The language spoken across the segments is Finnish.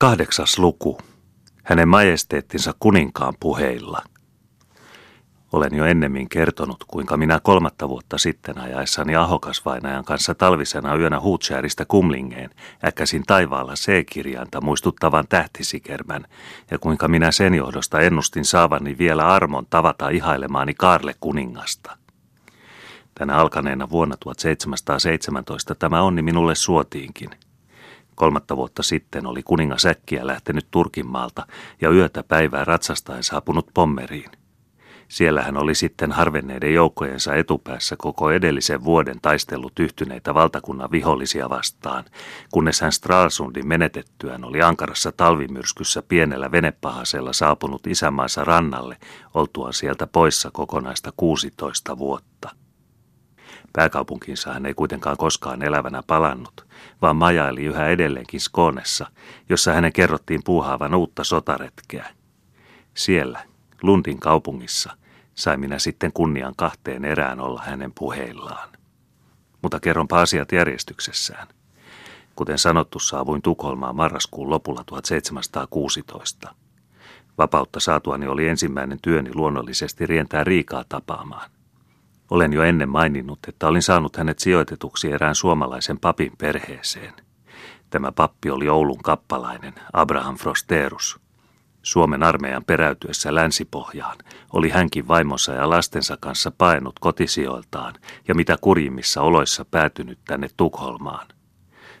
Kahdeksas luku. Hänen majesteettinsa kuninkaan puheilla. Olen jo ennemmin kertonut, kuinka minä kolmatta vuotta sitten ajaessani Ahokasvainajan kanssa talvisena yönä Huutsääristä Kumlingeen äkkäsin taivaalla C-kirjainta muistuttavan tähtisikermän ja kuinka minä sen johdosta ennustin saavani vielä armon tavata ihailemaani Kaarle kuningasta. Tänä alkaneena vuonna 1717 tämä onni minulle suotiinkin – Kolmatta vuotta sitten oli kuningas äkkiä lähtenyt Turkinmaalta ja yötä päivää ratsastaen saapunut Pommeriin. Siellä hän oli sitten harvenneiden joukkojensa etupäässä koko edellisen vuoden taistellut yhtyneitä valtakunnan vihollisia vastaan, kunnes hän Stralsundin menetettyään oli ankarassa talvimyrskyssä pienellä venepahasella saapunut isämaansa rannalle, oltuaan sieltä poissa kokonaista 16 vuotta. Pääkaupunkinsa hän ei kuitenkaan koskaan elävänä palannut, vaan majaili yhä edelleenkin Skoonessa, jossa hänen kerrottiin puuhaavan uutta sotaretkeä. Siellä, Lundin kaupungissa, sai minä sitten kunnian kahteen erään olla hänen puheillaan. Mutta kerronpa asiat järjestyksessään. Kuten sanottu, saavuin Tukholmaan marraskuun lopulla 1716. Vapautta saatuani oli ensimmäinen työni luonnollisesti rientää Riikaa tapaamaan. Olen jo ennen maininnut, että olin saanut hänet sijoitetuksi erään suomalaisen papin perheeseen. Tämä pappi oli Oulun kappalainen, Abraham Frosterus. Suomen armeijan peräytyessä länsipohjaan oli hänkin vaimonsa ja lastensa kanssa painut kotisijoiltaan ja mitä kurjimmissa oloissa päätynyt tänne Tukholmaan.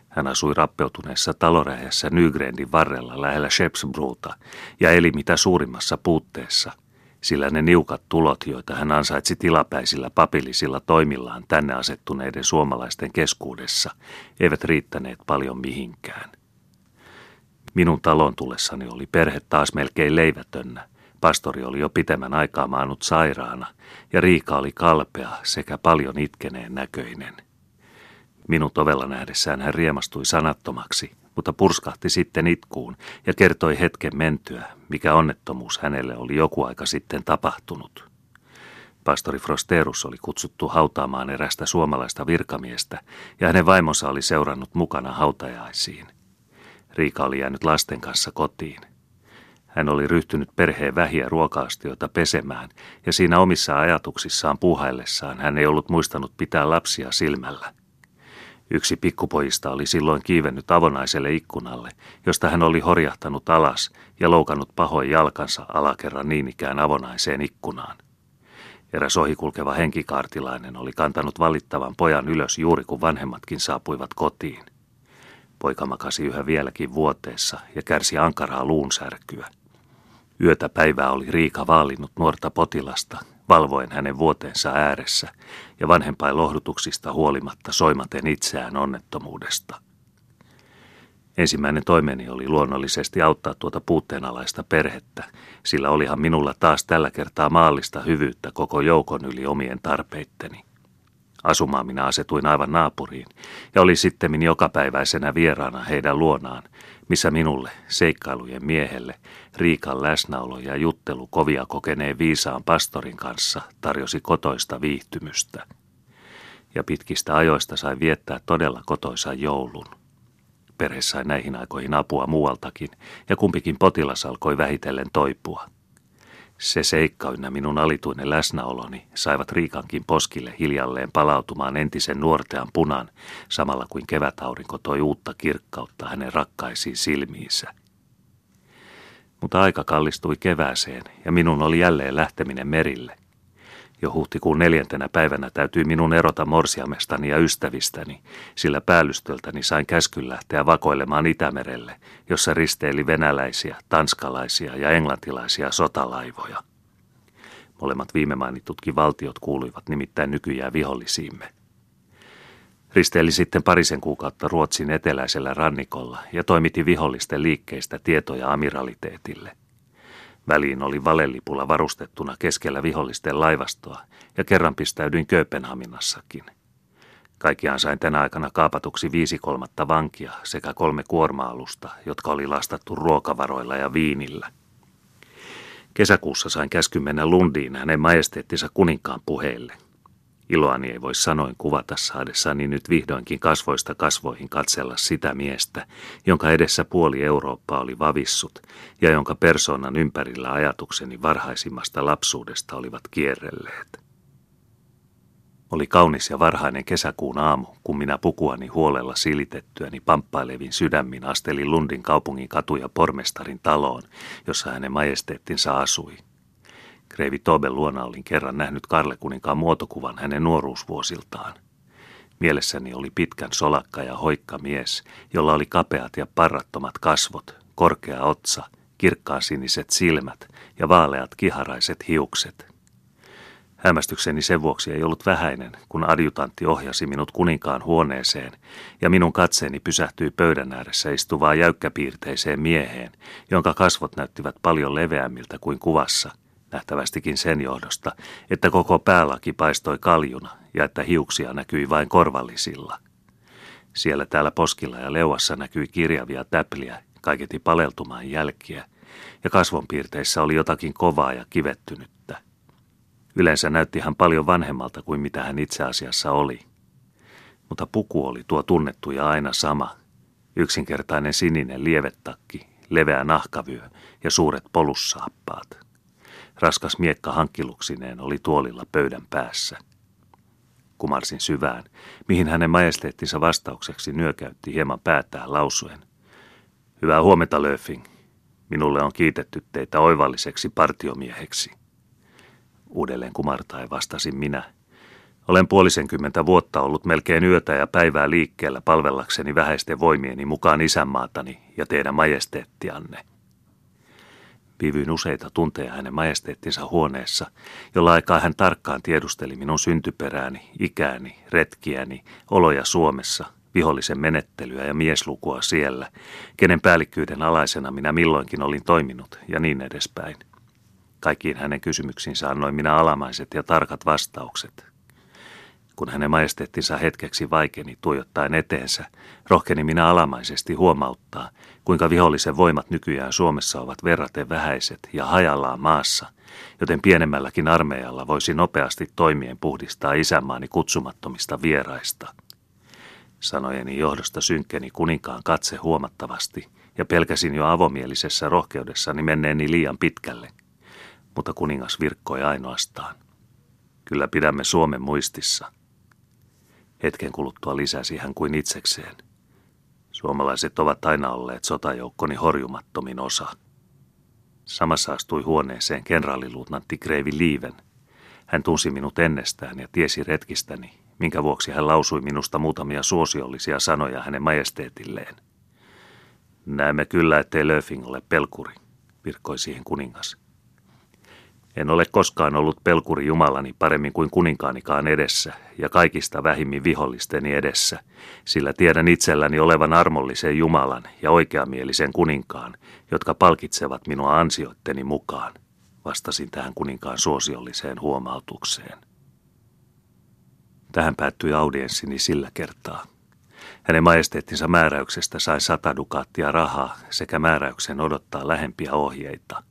Hän asui rappeutuneessa taloräjässä Nygrendin varrella lähellä Shepsbruuta ja eli mitä suurimmassa puutteessa – sillä ne niukat tulot, joita hän ansaitsi tilapäisillä papillisilla toimillaan tänne asettuneiden suomalaisten keskuudessa, eivät riittäneet paljon mihinkään. Minun talon tullessani oli perhe taas melkein leivätönnä. Pastori oli jo pitemmän aikaa maanut sairaana ja Riika oli kalpea sekä paljon itkeneen näköinen. Minut ovella nähdessään hän riemastui sanattomaksi, mutta purskahti sitten itkuun ja kertoi hetken mentyä, mikä onnettomuus hänelle oli joku aika sitten tapahtunut. Pastori Frosterus oli kutsuttu hautaamaan erästä suomalaista virkamiestä ja hänen vaimonsa oli seurannut mukana hautajaisiin. Riika oli jäänyt lasten kanssa kotiin. Hän oli ryhtynyt perheen vähiä ruokaastioita pesemään ja siinä omissa ajatuksissaan puuhaillessaan hän ei ollut muistanut pitää lapsia silmällä. Yksi pikkupojista oli silloin kiivennyt avonaiselle ikkunalle, josta hän oli horjahtanut alas ja loukannut pahoin jalkansa alakerran niin ikään avonaiseen ikkunaan. Eräs ohikulkeva henkikaartilainen oli kantanut valittavan pojan ylös juuri kun vanhemmatkin saapuivat kotiin. Poika makasi yhä vieläkin vuoteessa ja kärsi ankaraa luunsärkyä. Yötä päivää oli Riika vaalinnut nuorta potilasta, valvoen hänen vuoteensa ääressä ja vanhempain lohdutuksista huolimatta soimaten itseään onnettomuudesta. Ensimmäinen toimeni oli luonnollisesti auttaa tuota puutteenalaista perhettä, sillä olihan minulla taas tällä kertaa maallista hyvyyttä koko joukon yli omien tarpeitteni. Asumaan minä asetuin aivan naapuriin ja oli sitten jokapäiväisenä vieraana heidän luonaan, missä minulle, seikkailujen miehelle, Riikan läsnäolo ja juttelu kovia kokeneen viisaan pastorin kanssa tarjosi kotoista viihtymystä. Ja pitkistä ajoista sai viettää todella kotoisan joulun. Perhe sai näihin aikoihin apua muualtakin, ja kumpikin potilas alkoi vähitellen toipua – se seikka ynnä minun alituinen läsnäoloni saivat Riikankin poskille hiljalleen palautumaan entisen nuortean punan, samalla kuin kevätaurinko toi uutta kirkkautta hänen rakkaisiin silmiinsä. Mutta aika kallistui kevääseen ja minun oli jälleen lähteminen merille – jo huhtikuun neljäntenä päivänä täytyi minun erota morsiamestani ja ystävistäni, sillä päällystöltäni sain käskyn lähteä vakoilemaan Itämerelle, jossa risteili venäläisiä, tanskalaisia ja englantilaisia sotalaivoja. Molemmat viime mainitutkin valtiot kuuluivat nimittäin nykyään vihollisiimme. Risteili sitten parisen kuukautta Ruotsin eteläisellä rannikolla ja toimitti vihollisten liikkeistä tietoja amiraliteetille – Väliin oli valelipulla varustettuna keskellä vihollisten laivastoa ja kerran pistäydyin Kööpenhaminassakin. Kaikkiaan sain tänä aikana kaapatuksi viisi kolmatta vankia sekä kolme kuorma-alusta, jotka oli lastattu ruokavaroilla ja viinillä. Kesäkuussa sain käsky mennä Lundiin hänen majesteettinsa kuninkaan puheille. Iloani ei voi sanoin kuvata saadessani nyt vihdoinkin kasvoista kasvoihin katsella sitä miestä, jonka edessä puoli Eurooppaa oli vavissut ja jonka persoonan ympärillä ajatukseni varhaisimmasta lapsuudesta olivat kierrelleet. Oli kaunis ja varhainen kesäkuun aamu, kun minä pukuani huolella silitettyäni pamppailevin sydämin astelin Lundin kaupungin katuja pormestarin taloon, jossa hänen majesteettinsa asui. Kreivi Tobel luona olin kerran nähnyt Karle kuninkaan muotokuvan hänen nuoruusvuosiltaan. Mielessäni oli pitkän solakka ja hoikka mies, jolla oli kapeat ja parrattomat kasvot, korkea otsa, kirkkaan siniset silmät ja vaaleat kiharaiset hiukset – Hämmästykseni sen vuoksi ei ollut vähäinen, kun adjutantti ohjasi minut kuninkaan huoneeseen, ja minun katseeni pysähtyi pöydän ääressä istuvaa jäykkäpiirteiseen mieheen, jonka kasvot näyttivät paljon leveämmiltä kuin kuvassa, nähtävästikin sen johdosta, että koko päälaki paistoi kaljuna ja että hiuksia näkyi vain korvallisilla. Siellä täällä poskilla ja leuassa näkyi kirjavia täpliä, kaiketi paleltumaan jälkiä, ja kasvonpiirteissä oli jotakin kovaa ja kivettynyttä. Yleensä näytti hän paljon vanhemmalta kuin mitä hän itse asiassa oli. Mutta puku oli tuo tunnettu ja aina sama. Yksinkertainen sininen lievetakki, leveä nahkavyö ja suuret polussaappaat. Raskas miekka hankkiluksineen oli tuolilla pöydän päässä. Kumarsin syvään, mihin hänen majesteettinsa vastaukseksi nyökäytti hieman päätään lausuen. Hyvää huomenta, Löfing. Minulle on kiitetty teitä oivalliseksi partiomieheksi. Uudelleen kumartaen vastasin minä. Olen puolisenkymmentä vuotta ollut melkein yötä ja päivää liikkeellä palvellakseni vähäisten voimieni mukaan isänmaatani ja teidän majesteettianne. Viivyin useita tunteja hänen majesteettinsa huoneessa, jolla aikaa hän tarkkaan tiedusteli minun syntyperääni, ikääni, retkiäni, oloja Suomessa, vihollisen menettelyä ja mieslukua siellä, kenen päällikkyyden alaisena minä milloinkin olin toiminut ja niin edespäin. Kaikkiin hänen kysymyksiinsä annoin minä alamaiset ja tarkat vastaukset. Kun hänen majesteettinsa hetkeksi vaikeni tuijottaen eteensä, rohkeni minä alamaisesti huomauttaa, kuinka vihollisen voimat nykyään Suomessa ovat verraten vähäiset ja hajallaan maassa, joten pienemmälläkin armeijalla voisi nopeasti toimien puhdistaa isänmaani kutsumattomista vieraista. Sanojeni johdosta synkkeni kuninkaan katse huomattavasti ja pelkäsin jo avomielisessä rohkeudessani menneeni liian pitkälle – mutta kuningas virkkoi ainoastaan. Kyllä pidämme Suomen muistissa. Hetken kuluttua lisäsi hän kuin itsekseen. Suomalaiset ovat aina olleet sotajoukkoni horjumattomin osa. Samassa astui huoneeseen kenraaliluutnantti Kreivi Liiven. Hän tunsi minut ennestään ja tiesi retkistäni, minkä vuoksi hän lausui minusta muutamia suosiollisia sanoja hänen majesteetilleen. Näemme kyllä, ettei Löfing ole pelkuri, virkkoi siihen kuningas. En ole koskaan ollut pelkuri Jumalani paremmin kuin kuninkaanikaan edessä ja kaikista vähimmin vihollisteni edessä, sillä tiedän itselläni olevan armollisen Jumalan ja oikeamielisen kuninkaan, jotka palkitsevat minua ansioitteni mukaan, vastasin tähän kuninkaan suosiolliseen huomautukseen. Tähän päättyi audienssini sillä kertaa. Hänen majesteettinsa määräyksestä sai sata dukaattia rahaa sekä määräyksen odottaa lähempiä ohjeita –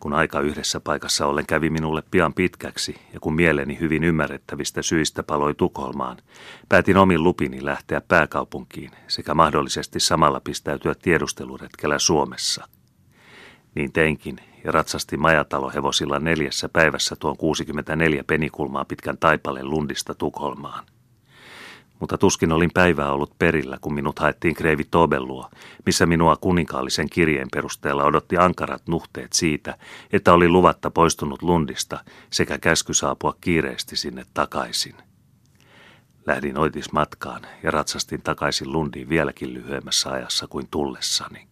kun aika yhdessä paikassa ollen kävi minulle pian pitkäksi ja kun mieleni hyvin ymmärrettävistä syistä paloi Tukholmaan, päätin omin lupini lähteä pääkaupunkiin sekä mahdollisesti samalla pistäytyä tiedusteluretkellä Suomessa. Niin teinkin ja ratsastin majatalohevosilla neljässä päivässä tuon 64 penikulmaa pitkän taipaleen Lundista Tukholmaan mutta tuskin olin päivää ollut perillä, kun minut haettiin Kreivi Tobellua, missä minua kuninkaallisen kirjeen perusteella odotti ankarat nuhteet siitä, että oli luvatta poistunut Lundista sekä käsky saapua kiireesti sinne takaisin. Lähdin oitis matkaan ja ratsastin takaisin Lundiin vieläkin lyhyemmässä ajassa kuin tullessani.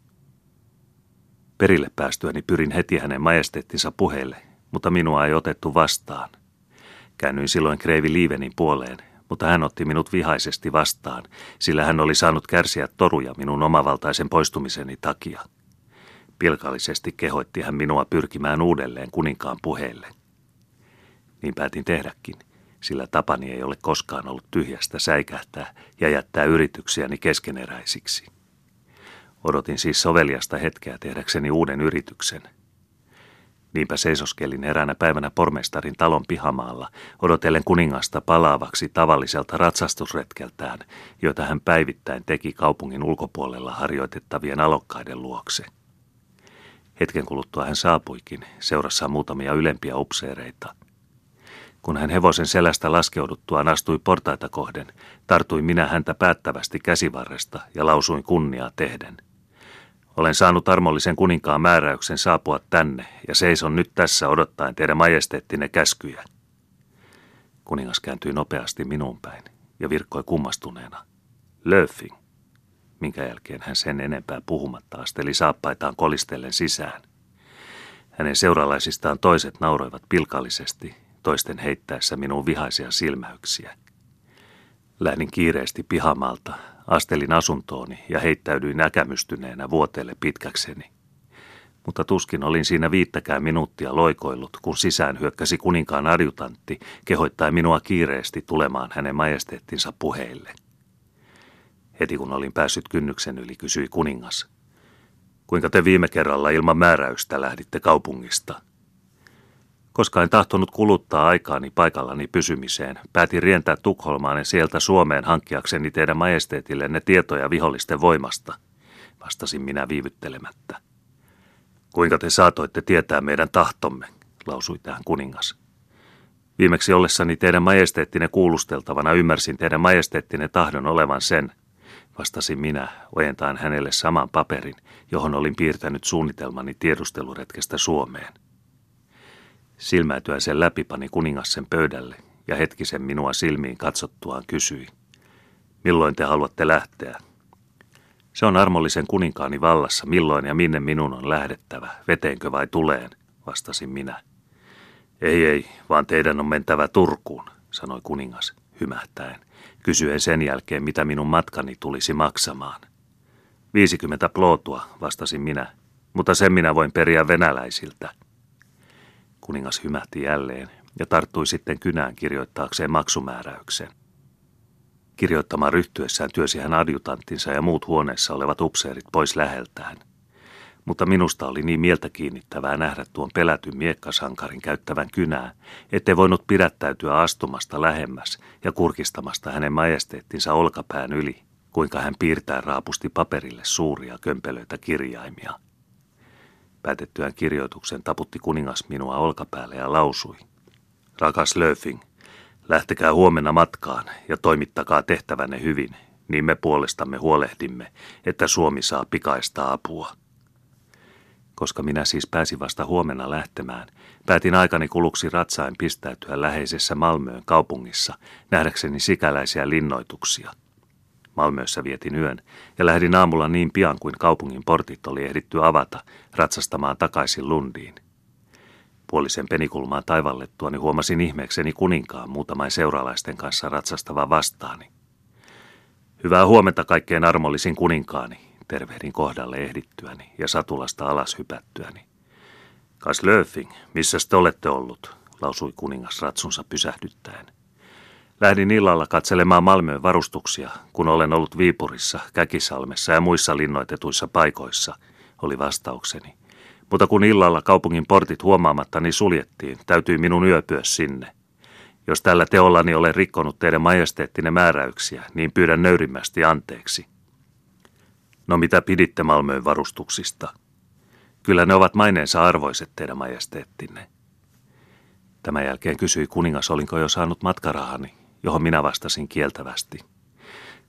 Perille päästyäni pyrin heti hänen majesteettinsa puheille, mutta minua ei otettu vastaan. Käännyin silloin Kreivi Liivenin puoleen mutta hän otti minut vihaisesti vastaan, sillä hän oli saanut kärsiä toruja minun omavaltaisen poistumiseni takia. Pilkallisesti kehoitti hän minua pyrkimään uudelleen kuninkaan puheelle. Niin päätin tehdäkin, sillä tapani ei ole koskaan ollut tyhjästä säikähtää ja jättää yrityksiäni keskeneräisiksi. Odotin siis soveliasta hetkeä tehdäkseni uuden yrityksen. Niinpä seisoskelin eräänä päivänä pormestarin talon pihamaalla, odotellen kuningasta palaavaksi tavalliselta ratsastusretkeltään, jota hän päivittäin teki kaupungin ulkopuolella harjoitettavien alokkaiden luokse. Hetken kuluttua hän saapuikin, seurassa muutamia ylempiä upseereita. Kun hän hevosen selästä laskeuduttuaan astui portaita kohden, tartuin minä häntä päättävästi käsivarresta ja lausuin kunniaa tehden – olen saanut armollisen kuninkaan määräyksen saapua tänne ja seison nyt tässä odottaen teidän majesteettinne käskyjä. Kuningas kääntyi nopeasti minuun päin ja virkkoi kummastuneena. Löfing, minkä jälkeen hän sen enempää puhumatta asteli saappaitaan kolistellen sisään. Hänen seuralaisistaan toiset nauroivat pilkallisesti, toisten heittäessä minuun vihaisia silmäyksiä. Lähdin kiireesti pihamalta, astelin asuntooni ja heittäydyin näkämystyneenä vuoteelle pitkäkseni. Mutta tuskin olin siinä viittäkään minuuttia loikoillut, kun sisään hyökkäsi kuninkaan adjutantti, kehoittaen minua kiireesti tulemaan hänen majesteettinsa puheille. Heti kun olin päässyt kynnyksen yli, kysyi kuningas. Kuinka te viime kerralla ilman määräystä lähditte kaupungista? Koska en tahtonut kuluttaa aikaani paikallani pysymiseen, päätin rientää Tukholmaan ja sieltä Suomeen hankkiakseni teidän majesteetillenne tietoja vihollisten voimasta, vastasin minä viivyttelemättä. Kuinka te saatoitte tietää meidän tahtomme, lausui tähän kuningas. Viimeksi ollessani teidän majesteettinen kuulusteltavana ymmärsin teidän majesteettinen tahdon olevan sen, vastasin minä, ojentaen hänelle saman paperin, johon olin piirtänyt suunnitelmani tiedusteluretkestä Suomeen. Silmäytyä sen läpi pani kuningas sen pöydälle ja hetkisen minua silmiin katsottuaan kysyi. Milloin te haluatte lähteä? Se on armollisen kuninkaani vallassa, milloin ja minne minun on lähdettävä, veteenkö vai tuleen, vastasin minä. Ei, ei, vaan teidän on mentävä Turkuun, sanoi kuningas hymähtäen, kysyen sen jälkeen, mitä minun matkani tulisi maksamaan. 50 plootua, vastasin minä, mutta sen minä voin periä venäläisiltä. Kuningas hymähti jälleen ja tarttui sitten kynään kirjoittaakseen maksumääräyksen. Kirjoittamaan ryhtyessään työsi hän adjutanttinsa ja muut huoneessa olevat upseerit pois läheltään. Mutta minusta oli niin mieltä kiinnittävää nähdä tuon pelätyn miekkasankarin käyttävän kynää, ettei voinut pidättäytyä astumasta lähemmäs ja kurkistamasta hänen majesteettinsa olkapään yli, kuinka hän piirtää raapusti paperille suuria kömpelöitä kirjaimia. Päätettyään kirjoituksen taputti kuningas minua olkapäälle ja lausui. Rakas Löfing, lähtekää huomenna matkaan ja toimittakaa tehtävänne hyvin, niin me puolestamme huolehdimme, että Suomi saa pikaista apua. Koska minä siis pääsin vasta huomenna lähtemään, päätin aikani kuluksi ratsain pistäytyä läheisessä Malmöön kaupungissa nähdäkseni sikäläisiä linnoituksia – Malmössä vietin yön ja lähdin aamulla niin pian kuin kaupungin portit oli ehditty avata ratsastamaan takaisin Lundiin. Puolisen penikulmaa taivallettuani huomasin ihmeekseni kuninkaan muutamain seuralaisten kanssa ratsastavan vastaani. Hyvää huomenta kaikkein armollisin kuninkaani, tervehdin kohdalle ehdittyäni ja satulasta alas hypättyäni. Kas Löfing, missä te olette ollut, lausui kuningas ratsunsa pysähdyttäen. Lähdin illalla katselemaan Malmöön varustuksia, kun olen ollut Viipurissa, Käkisalmessa ja muissa linnoitetuissa paikoissa, oli vastaukseni. Mutta kun illalla kaupungin portit huomaamattani suljettiin, täytyi minun yöpyä sinne. Jos tällä teollani olen rikkonut teidän majesteettinen määräyksiä, niin pyydän nöyrimmästi anteeksi. No mitä piditte Malmöön varustuksista? Kyllä ne ovat maineensa arvoiset teidän majesteettinne. Tämän jälkeen kysyi kuningas, olinko jo saanut matkarahani, johon minä vastasin kieltävästi.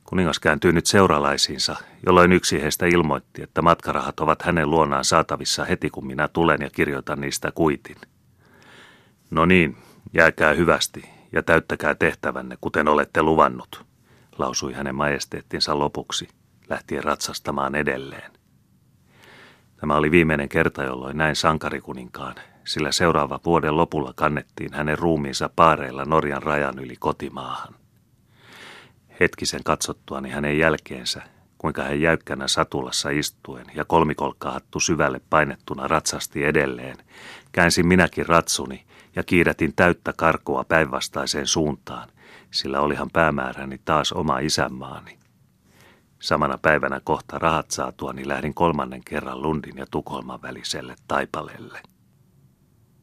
Kuningas kääntyi nyt seuralaisiinsa, jolloin yksi heistä ilmoitti, että matkarahat ovat hänen luonaan saatavissa heti kun minä tulen ja kirjoitan niistä kuitin. No niin, jääkää hyvästi ja täyttäkää tehtävänne, kuten olette luvannut, lausui hänen majesteettinsa lopuksi, lähtien ratsastamaan edelleen. Tämä oli viimeinen kerta, jolloin näin sankarikuninkaan, sillä seuraava vuoden lopulla kannettiin hänen ruumiinsa paareilla Norjan rajan yli kotimaahan. Hetkisen katsottuani hänen jälkeensä, kuinka hän jäykkänä satulassa istuen ja kolmikolkkahattu syvälle painettuna ratsasti edelleen, käänsin minäkin ratsuni ja kiidätin täyttä karkua päinvastaiseen suuntaan, sillä olihan päämääräni taas oma isänmaani. Samana päivänä kohta rahat saatuani lähdin kolmannen kerran Lundin ja Tukholman väliselle taipaleelle.